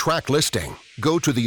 Track listing, go to the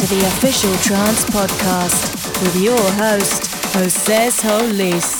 to the official Trance Podcast with your host, Jose Solis.